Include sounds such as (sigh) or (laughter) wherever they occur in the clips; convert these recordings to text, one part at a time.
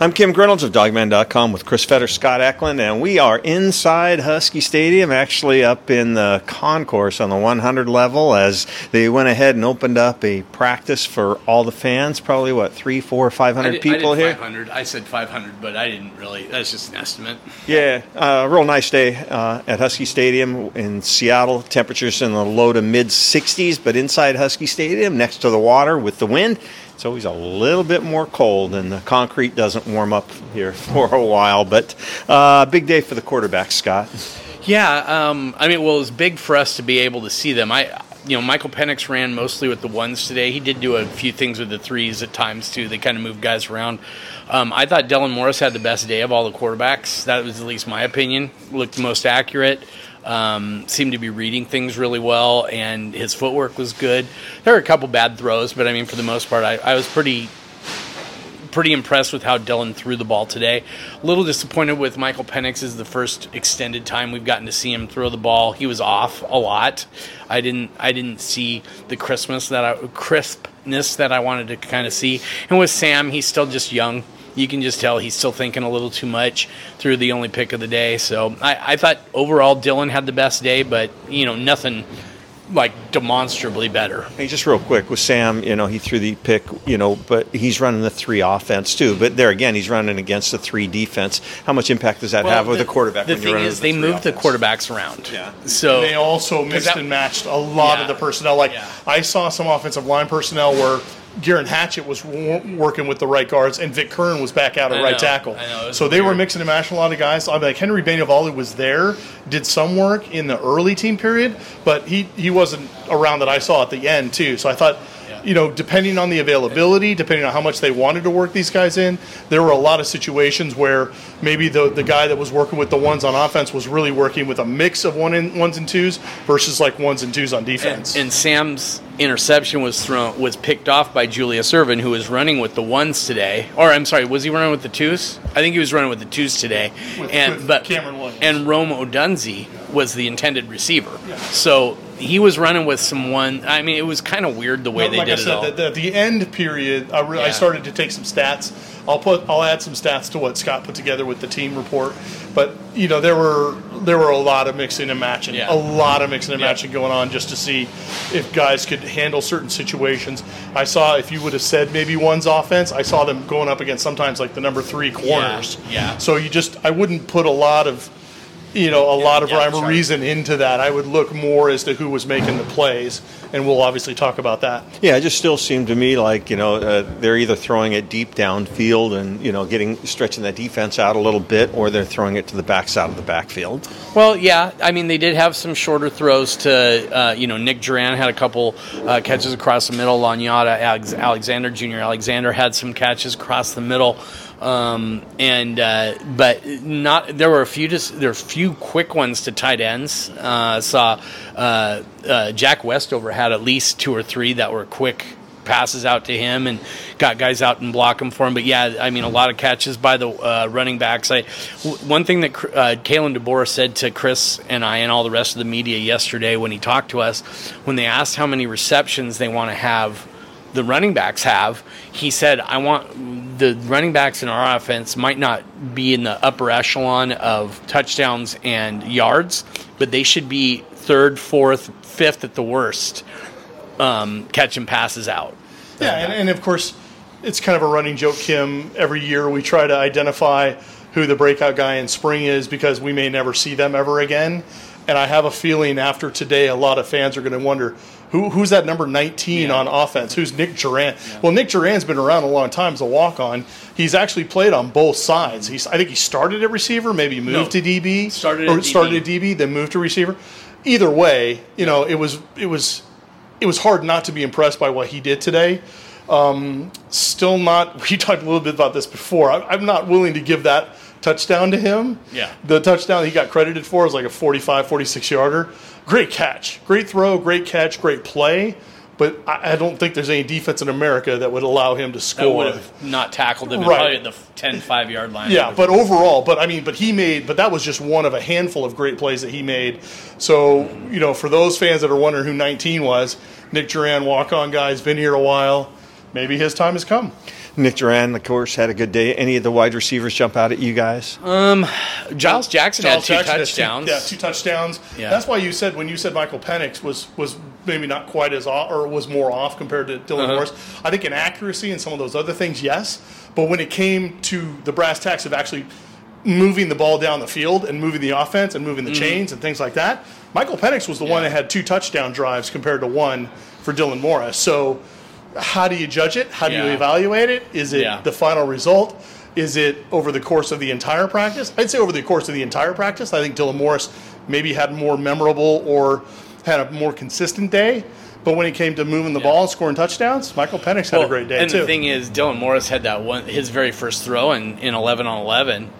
I'm Kim Grinolds of Dawgman.com with Chris Fetter, Scott Eklund, and we are inside Husky Stadium, actually up in the concourse on the 100 level as they went ahead and opened up a practice for all the fans. Probably, what, three, four, 500 did, people I here? 500. I said 500, but I didn't really. That's just an estimate. Yeah, uh, real nice day uh, at Husky Stadium in Seattle. Temperatures in the low to mid 60s, but inside Husky Stadium, next to the water with the wind, it's always a little bit more cold, and the concrete doesn't warm up here (laughs) for a while. But uh, big day for the quarterback, Scott. Yeah, um, I mean, well, it was big for us to be able to see them. I, you know, Michael Penix ran mostly with the ones today. He did do a few things with the threes at times too. They kind of moved guys around. Um, I thought Dylan Morris had the best day of all the quarterbacks. That was at least my opinion. Looked most accurate. Um, seemed to be reading things really well, and his footwork was good. There were a couple bad throws, but I mean, for the most part, I, I was pretty pretty impressed with how Dylan threw the ball today. A little disappointed with Michael Penix is the first extended time we've gotten to see him throw the ball. He was off a lot. I didn't I didn't see the Christmas that I crispness that I wanted to kind of see. And with Sam, he's still just young. You can just tell he's still thinking a little too much through the only pick of the day. So I, I thought overall Dylan had the best day, but you know nothing like demonstrably better. Hey, just real quick with Sam, you know, he threw the pick, you know, but he's running the three offense too. But there again, he's running against the three defense. How much impact does that Well, have with the- the quarterback? The when you're thing running is, they three moved the quarterbacks around. Yeah. So they also mixed that- and matched a lot Yeah. of the personnel. Like Yeah. I saw some offensive line personnel where Geirean Hatchett was w- working with the right guards, and Vic Curne was back out at I right know, tackle. I know, so they were mixing and matching a lot of guys. I mean, like Henry Bainivalu was there, did some work in the early team period, but he he wasn't around that I saw at the end too. So I thought. You know, depending on the availability, depending on how much they wanted to work these guys in, there were a lot of situations where maybe the the guy that was working with the ones on offense was really working with a mix of one and ones and twos versus like ones and twos on defense. and, and Sam's interception was thrown was picked off by Julius Irvin, who was running with the ones today. Or I'm sorry, was he running with the twos? I think he was running with the twos today. With- and with but Cameron Williams. and Rome Odunze was the intended receiver. So he was running with some one. I mean, it was kind of weird the way No, they like did I it said, all. the, the, the end period, I, re- I started to take some stats. I'll put, I'll add some stats to what Scott put together with the team report. But you know, there were there were a lot of mixing and matching, Yeah. a lot of mixing and Yeah. matching going on just to see if guys could handle certain situations. I saw if you would have said maybe one's offense, I saw them going up against sometimes like the number three corners. yeah. So you just, I wouldn't put a lot of you know, a lot of yeah, rhyme sure. or reason into that. I would look more as to who was making the plays, and we'll obviously talk about that. Yeah, it just still seemed to me like you know uh, they're either throwing it deep downfield and you know getting stretching that defense out a little bit, or they're throwing it to the backside of the backfield. Well, yeah. I mean, they did have some shorter throws to, uh, you know, Nick Duran had a couple uh, catches across the middle. Lanyata Alex- Alexander, Junior Alexander, had some catches across the middle. Um, and uh, but not there were a few just there were a few quick ones to tight ends. Uh, saw uh, uh, Jack Westover had at least two or three that were quick passes out to him and got guys out and block him for him. But yeah, I mean, a lot of catches by the uh, running backs. I, w- one thing that uh, Kalen DeBoer said to Chris and I and all the rest of the media yesterday when he talked to us, when they asked how many receptions they want to have, the running backs have, he said, I want the running backs in our offense might not be in the upper echelon of touchdowns and yards, but they should be third, fourth, fifth at the worst um, catching passes out. Yeah, and, and of course, it's kind of a running joke, Kim. Every year we try to identify who the breakout guy in spring is because we may never see them ever again. And I have a feeling after today, a lot of fans are going to wonder Who, who's that number 19 on offense? Who's Nick Duran? Well, Nick Duran's been around a long time as a walk on. He's actually played on both sides. Mm-hmm. He's, I think he started at receiver, maybe moved No. to DB, Started or at started at DB. DB, then moved to receiver. Either way, you know, it was it was it was hard not to be impressed by what he did today. Um, still not. (laughs) We talked a little bit about this before. I, I'm not willing to give that touchdown to him. Yeah. The touchdown he got credited for was like a 45, 46 yarder. Great catch, great throw, great catch, great play. But I, I don't think there's any defense in America that would allow him to That score. would have not tackled him Right. probably at the 10, 5 yard line. Yeah, but overall, but I mean, but he made, but that was just one of a handful of great plays that he made. So, you know, for those fans that are wondering who 19 was, Nick Duran, walk on guy, has been here a while. Maybe his time has come. Nick Duran, of course, had a good day. Any of the wide receivers jump out at you guys? Um, Giles Jackson Charles had two Jackson had touchdowns. yeah, two touchdowns. Yeah. That's why you said when you said Michael Penix was was maybe not quite as off or was more off compared to Dylan Uh-huh. Morris. I think in accuracy and some of those other things, yes. But when it came to the brass tacks of actually moving the ball down the field and moving the offense and moving the Mm-hmm. chains and things like that, Michael Penix was the one that had two touchdown drives compared to one for Dylan Morris. So how do you judge it? How do you evaluate it? Is it Yeah. the final result? Is it over the course of the entire practice? I'd say over the course of the entire practice. I think Dylan Morris maybe had more memorable or had a more consistent day. But when it came to moving the ball and scoring touchdowns, Michael Penix had a great day and too. the thing is, Dylan Morris had that one. His very first throw in, in eleven on eleven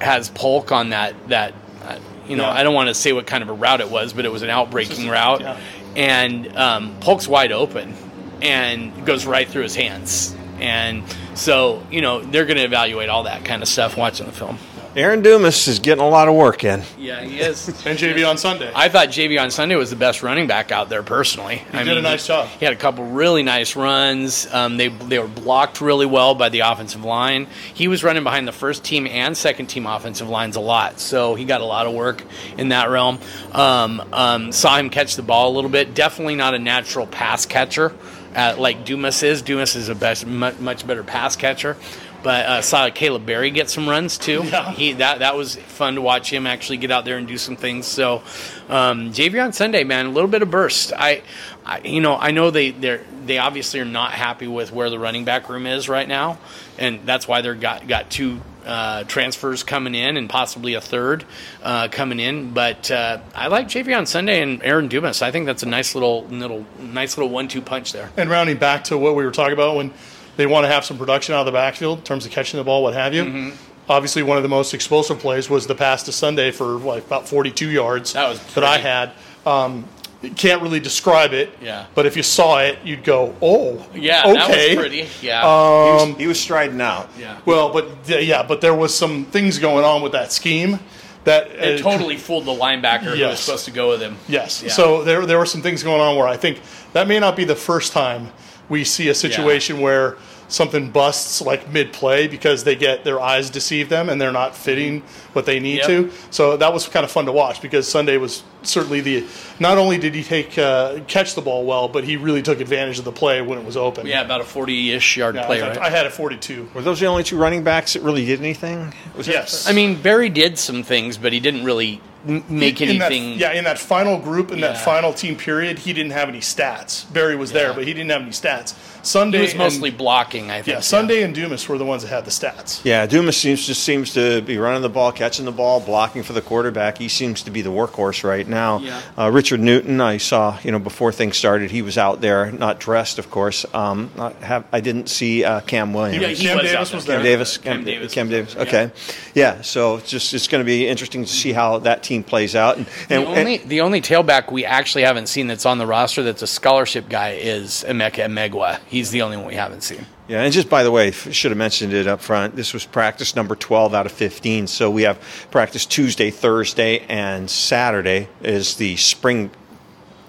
has Polk on that that. Uh, you know, Yeah. I don't want to say what kind of a route it was, but it was an outbreaking route, yeah. and um, Polk's wide open and goes right through his hands. And so, you know, they're going to evaluate all that kind of stuff watching the film. Aaron Dumas is getting a lot of work in. Yeah, he is. (laughs) and Jay'Veon Sunday. I thought Jay'Veon Sunday was the best running back out there personally. He I did a nice job. He had a couple really nice runs. Um, they they were blocked really well by the offensive line. He was running behind the first team and second team offensive lines a lot, so he got a lot of work in that realm. Um, um, saw him catch the ball a little bit. Definitely not a natural pass catcher uh, like Dumas is. Dumas is a best, much, much better pass catcher. But uh, saw Caleb Berry get some runs too. Yeah. He that that was fun to watch him actually get out there and do some things. So, um, Jay'Veon Sunday, man, a little bit of burst. I, I you know, I know they they they obviously are not happy with where the running back room is right now, and that's why they're got got two. Uh, transfers coming in and possibly a third uh, coming in, but uh, I like Jay'Veon Sunday and Aaron Dumas. I think that's a nice little little nice little one-two punch there. And rounding back to what we were talking about when they want to have some production out of the backfield in terms of catching the ball, what have you. Mm-hmm. Obviously, one of the most explosive plays was the pass to Sunday for like about 42 yards That was that I had. Um, you can't really describe it, Yeah. but if you saw it, you'd go, "Oh, Yeah, okay." that was pretty. Yeah, he, Um, was, he was striding out. yeah. Well, but yeah, but there was some things going on with that scheme that It uh, totally fooled the linebacker who was supposed to go with him. Yes. Yeah. So there there were some things going on where I think that may not be the first time we see a situation where something busts like mid play because they get their eyes deceive them and they're not fitting what they need Yep. to. So that was kind of fun to watch because Sunday was certainly the not only did he take uh, catch the ball well, but he really took advantage of the play when it was open. Yeah, about a 40-ish yard Yeah, play, I, right? I had a 42. Were those the only two running backs that really did anything? Was it- Yes. I mean, Berry did some things, but he didn't really m- make in that, anything. yeah, in that final group, in that final team period, he didn't have any stats. Berry was there, but he didn't have any stats. Sunday he was and- mostly blocking, I think. Yeah, Sunday and Dumas were the ones that had the stats. Yeah, Dumas seems just seems to be running the ball, catching the ball, blocking for the quarterback. He seems to be the workhorse right now. Yeah. Uh, Richard Newton, I saw, you know, before things started, he was out there, not dressed, of course. Um, not have, I didn't see uh, Cam Williams. Yeah, he Cam was Davis out there. was Cam there. Davis. Cam Cam, Davis Cam Davis. Okay. Yeah. So just it's going to be interesting to see how that team plays out. And, The and, only the only tailback we actually haven't seen that's on the roster that's a scholarship guy is Emeka Megwa. He's the only one we haven't seen. Yeah, and just by the way, should have mentioned it up front. This was practice number 12 out of 15. So we have practice Tuesday, Thursday, and Saturday is the spring.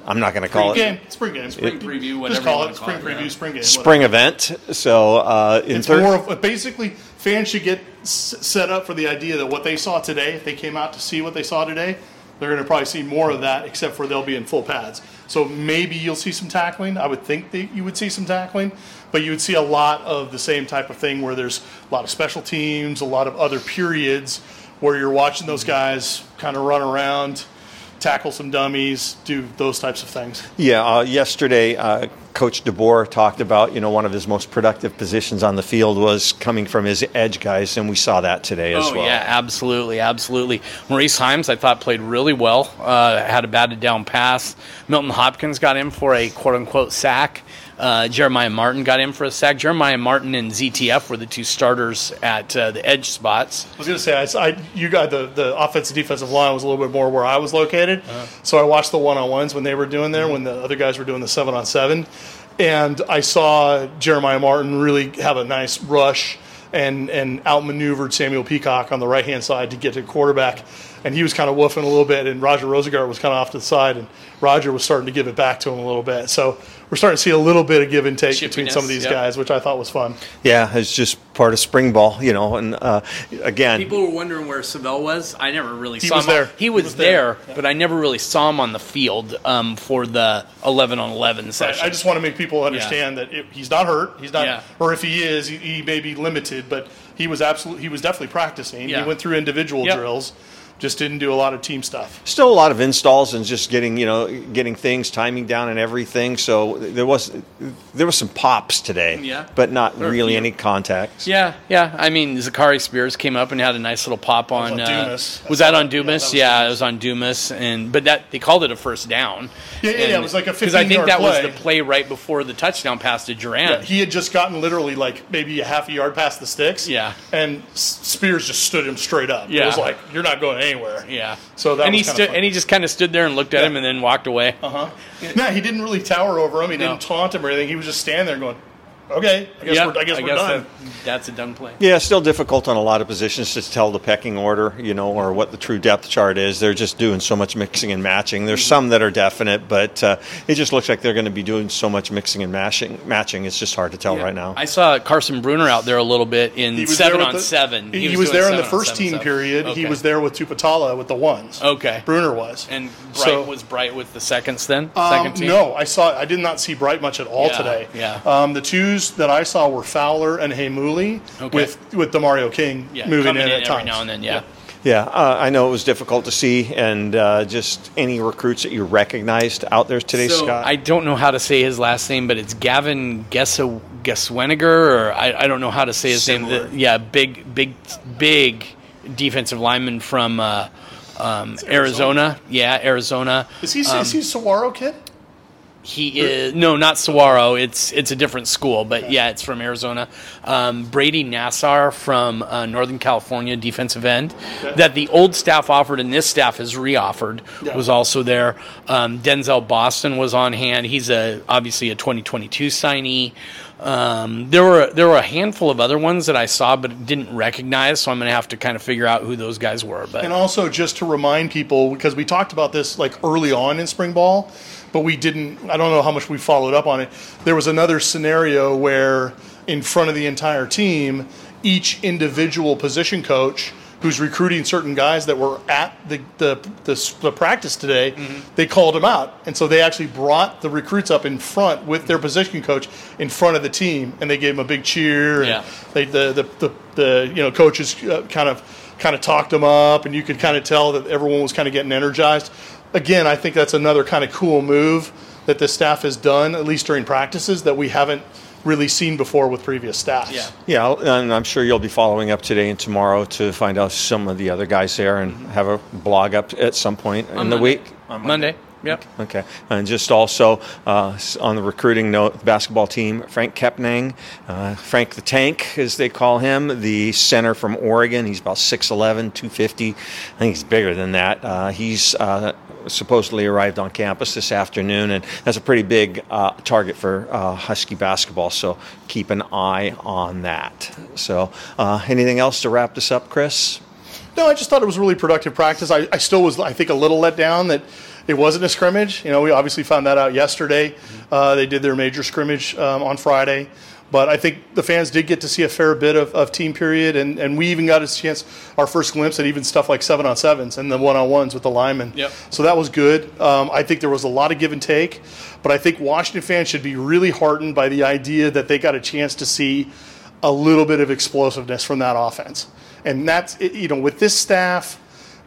I'm not going to call Spring it game, spring game, Spring preview, whatever Just call you it spring call it, preview, yeah. spring game. spring event. So uh, in It's thir- more of basically fans should get s- set up for the idea that what they saw today, if they came out to see what they saw today, they're going to probably see more of that, except for they'll be in full pads. So maybe you'll see some tackling. I would think that you would see some tackling, but you would see a lot of the same type of thing where there's a lot of special teams, a lot of other periods where you're watching those guys kind of run around. tackle some dummies, do those types of things. Yeah, uh, yesterday, uh, Coach DeBoer talked about you know one of his most productive positions on the field was coming from his edge guys, and we saw that today as oh, well. yeah, absolutely, absolutely. Maurice Heims, I thought, played really well. Uh, had a batted down pass. Milton Hopkins got in for a quote unquote sack. Uh, Jeremiah Martin got in for a sack. Jeremiah Martin and ZTF were the two starters at uh, the edge spots. I was going to say, I, I, you got the, the offensive defensive line was a little bit more where I was located. Uh-huh. So I watched the one on ones when they were doing there, mm-hmm. when the other guys were doing the seven on seven. And I saw Jeremiah Martin really have a nice rush and, and outmaneuvered Samuel Peacock on the right hand side to get to quarterback. And he was kind of woofing a little bit, and Roger Rosengart was kind of off to the side, and Roger was starting to give it back to him a little bit. So we're starting to see a little bit of give and take Chippiness, between some of these yep. guys, which I thought was fun. Yeah, it's just part of spring ball, you know. And uh, again, people were wondering where Savell was. I never really he saw was him. There. He was, he was there, there. but I never really saw him on the field um, for the eleven on eleven session. Right. I just want to make people understand yeah. that it, he's not hurt. He's not, yeah. or if he is, he, he, may be limited, but he was absolutely he was definitely practicing. Yeah. He went through individual yep. drills just didn't do a lot of team stuff. Still a lot of installs and just getting you know getting things timing down and everything. So there was there was some pops today, yeah, but not really any contacts. Yeah, yeah. I mean, Zachary Spears came up and had a nice little pop on. Was, on uh, was that on Dumas? Yeah, yeah, it was on Dumas, and but that they called it a first down. Yeah, yeah, and, yeah it was like a because I think that play. was the play right before the touchdown pass to Duran. Yeah, he had just gotten literally like maybe a half a yard past the sticks. Yeah, and Spears just stood him straight up. Yeah, it was like you're not going anywhere. Yeah. So that and he stood and he just kind of stood there and looked at yeah. him and then walked away. Uh huh. No, he didn't really tower over him. He no. didn't taunt him or anything. He was just standing there going, okay, I guess yep, we're, I guess I we're guess done. That, that's a done play. Yeah, still difficult on a lot of positions to tell the pecking order, you know, or what the true depth chart is. They're just doing so much mixing and matching. There's some that are definite, but uh, it just looks like they're going to be doing so much mixing and matching. Matching, it's just hard to tell yeah. right now. I saw Carson Bruner out there a little bit in seven on the, seven. He, he was, was there in the first team seven. period. Okay. He was there with Tuputala with the ones. Okay, Bruner was, and Bright so, was Bright with the seconds. Then um, second team. No, I saw. I did not see Bright much at all yeah, today. Yeah. Um, the twos that I saw were Fowler and Heimuli okay. with with Mario King yeah, moving in, in at times. now and then. Yeah. Yeah, uh, I know it was difficult to see, and uh, just any recruits that you recognized out there today, so Scott. I don't know how to say his last name, but it's Gavin Gesweniger, or I, I, don't know how to say his Similar. name. The, yeah, big, big, big defensive lineman from uh, um, Arizona. Arizona. Yeah, Arizona. Is he um, is he a Saguaro kid? He is no, not Saguaro. It's it's a different school, but yeah, it's from Arizona. Um, Brady Nassar from uh, Northern California, defensive end, okay. that the old staff offered and this staff has reoffered, yeah. was also there. Um, Denzel Boston was on hand. He's a obviously a 2022 signee. Um, there were there were a handful of other ones that I saw but didn't recognize, so I'm going to have to kind of figure out who those guys were. But and also just to remind people because we talked about this like early on in spring ball but we didn't. I don't know how much we followed up on it. There was another scenario where, in front of the entire team, each individual position coach who's recruiting certain guys that were at the the, the, the practice today, mm-hmm. they called them out, and so they actually brought the recruits up in front with their position coach in front of the team, and they gave them a big cheer. Yeah. they the, the the, the you know coaches uh, kind of kind of talked them up, and you could kind of tell that everyone was kind of getting energized again, I think that's another kind of cool move that the staff has done, at least during practices, that we haven't really seen before with previous staffs. Yeah, yeah, and I'm sure you'll be following up today and tomorrow to find out some of the other guys there and mm-hmm. have a blog up at some point on in Monday. the week. On Monday. Yep. Okay. And just also uh, on the recruiting note, the basketball team, Frank Kepnang, uh, Frank the Tank, as they call him, the center from Oregon. He's about 6'11, 250. I think he's bigger than that. Uh, he's uh, supposedly arrived on campus this afternoon, and that's a pretty big uh, target for uh, Husky basketball. So keep an eye on that. So, anything else to wrap this up, Chris? No, I just thought it was really productive practice. I, I still was, I think, a little let down that it wasn't a scrimmage. You know, we obviously found that out yesterday. Uh, they did their major scrimmage um, on Friday. But I think the fans did get to see a fair bit of, of team period, and, and we even got a chance, our first glimpse at even stuff like seven on sevens and the one on ones with the linemen. Yep. So that was good. Um, I think there was a lot of give and take, but I think Washington fans should be really heartened by the idea that they got a chance to see a little bit of explosiveness from that offense. And that's, you know, with this staff,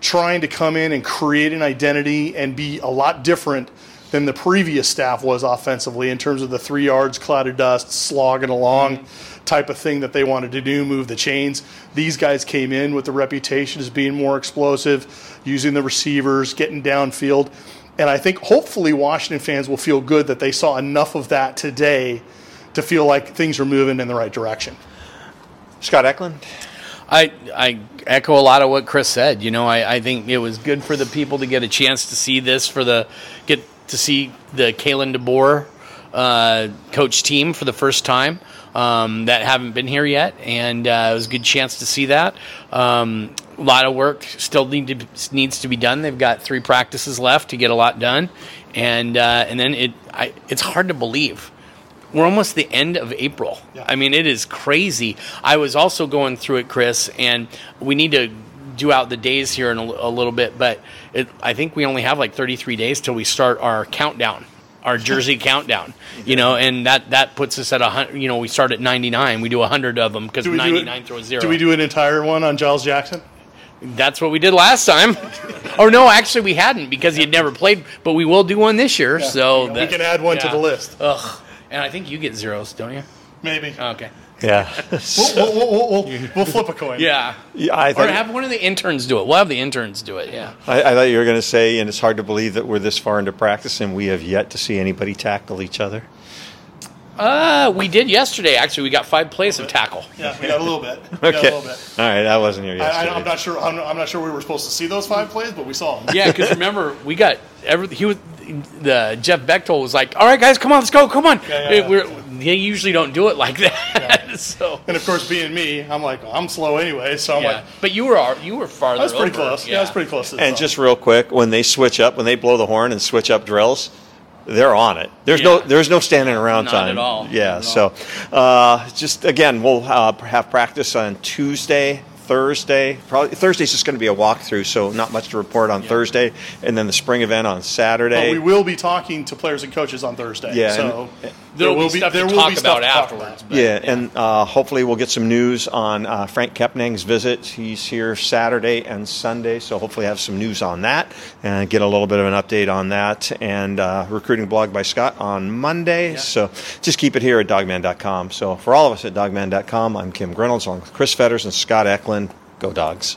trying to come in and create an identity and be a lot different than the previous staff was offensively in terms of the three yards, cloud of dust, slogging along type of thing that they wanted to do, move the chains. These guys came in with the reputation as being more explosive, using the receivers, getting downfield. And I think hopefully Washington fans will feel good that they saw enough of that today to feel like things are moving in the right direction. Scott Eklund. I, I echo a lot of what Chris said. You know, I, I think it was good for the people to get a chance to see this for the get to see the Kalen DeBoer uh, coach team for the first time um, that haven't been here yet, and uh, it was a good chance to see that. Um, a lot of work still need to, needs to be done. They've got three practices left to get a lot done, and uh, and then it I, it's hard to believe we're almost the end of April. Yeah. I mean, it is crazy. I was also going through it, Chris, and we need to do out the days here in a, a little bit, but it, I think we only have like 33 days till we start our countdown, our (laughs) jersey countdown. You know, and that that puts us at a hundred. You know, we start at 99. We do a hundred of them because 99 throws zero. Do we do an entire one on Giles Jackson? That's what we did last time. (laughs) or oh, no, actually we hadn't because he had never played. But we will do one this year. Yeah, so we can add one yeah. to the list. Ugh. And I think you get zeros, don't you? Maybe. Oh, okay. Yeah. (laughs) we'll, we'll, we'll, we'll, we'll flip a coin. Yeah. yeah I or have one of the interns do it. We'll have the interns do it. Yeah. I, I thought you were going to say, and it's hard to believe that we're this far into practice and we have yet to see anybody tackle each other. Uh, we did yesterday. Actually, we got five plays of tackle. Yeah, we got a little bit. We okay. All right, I wasn't here yesterday. I, am not sure. I'm, I'm, not sure we were supposed to see those five plays, but we saw them. Yeah, because remember, we got everything. He was the Jeff Bechtold was like, "All right, guys, come on, let's go, come on." Yeah, yeah, yeah. They usually don't do it like that. (laughs) so, and of course, being me, I'm like, I'm slow anyway, so I'm like, but you were you were farther. I was pretty over. close. Yeah, I was pretty close. and just real quick, when they switch up, when they blow the horn and switch up drills, they're on it. There's no there's no standing around Not time. At all. Yeah. Not so, uh, just again, we'll uh, have practice on Tuesday Thursday. Probably Thursday's just going to be a walkthrough, so not much to report on yeah. Thursday, and then the spring event on Saturday. But we will be talking to players and coaches on Thursday. Yeah, so and, there will be stuff there to talk about afterwards. About. Yeah, yeah, and uh, hopefully we'll get some news on uh, Frank Kepnang's visit. He's here Saturday and Sunday, so hopefully have some news on that and get a little bit of an update on that. And uh, recruiting blog by Scott on Monday. Yeah. So just keep it here at dawgman.com. So for all of us at dawgman.com, I'm Kim Grinolds along with Chris Fetters and Scott Eklund. Go Dogs.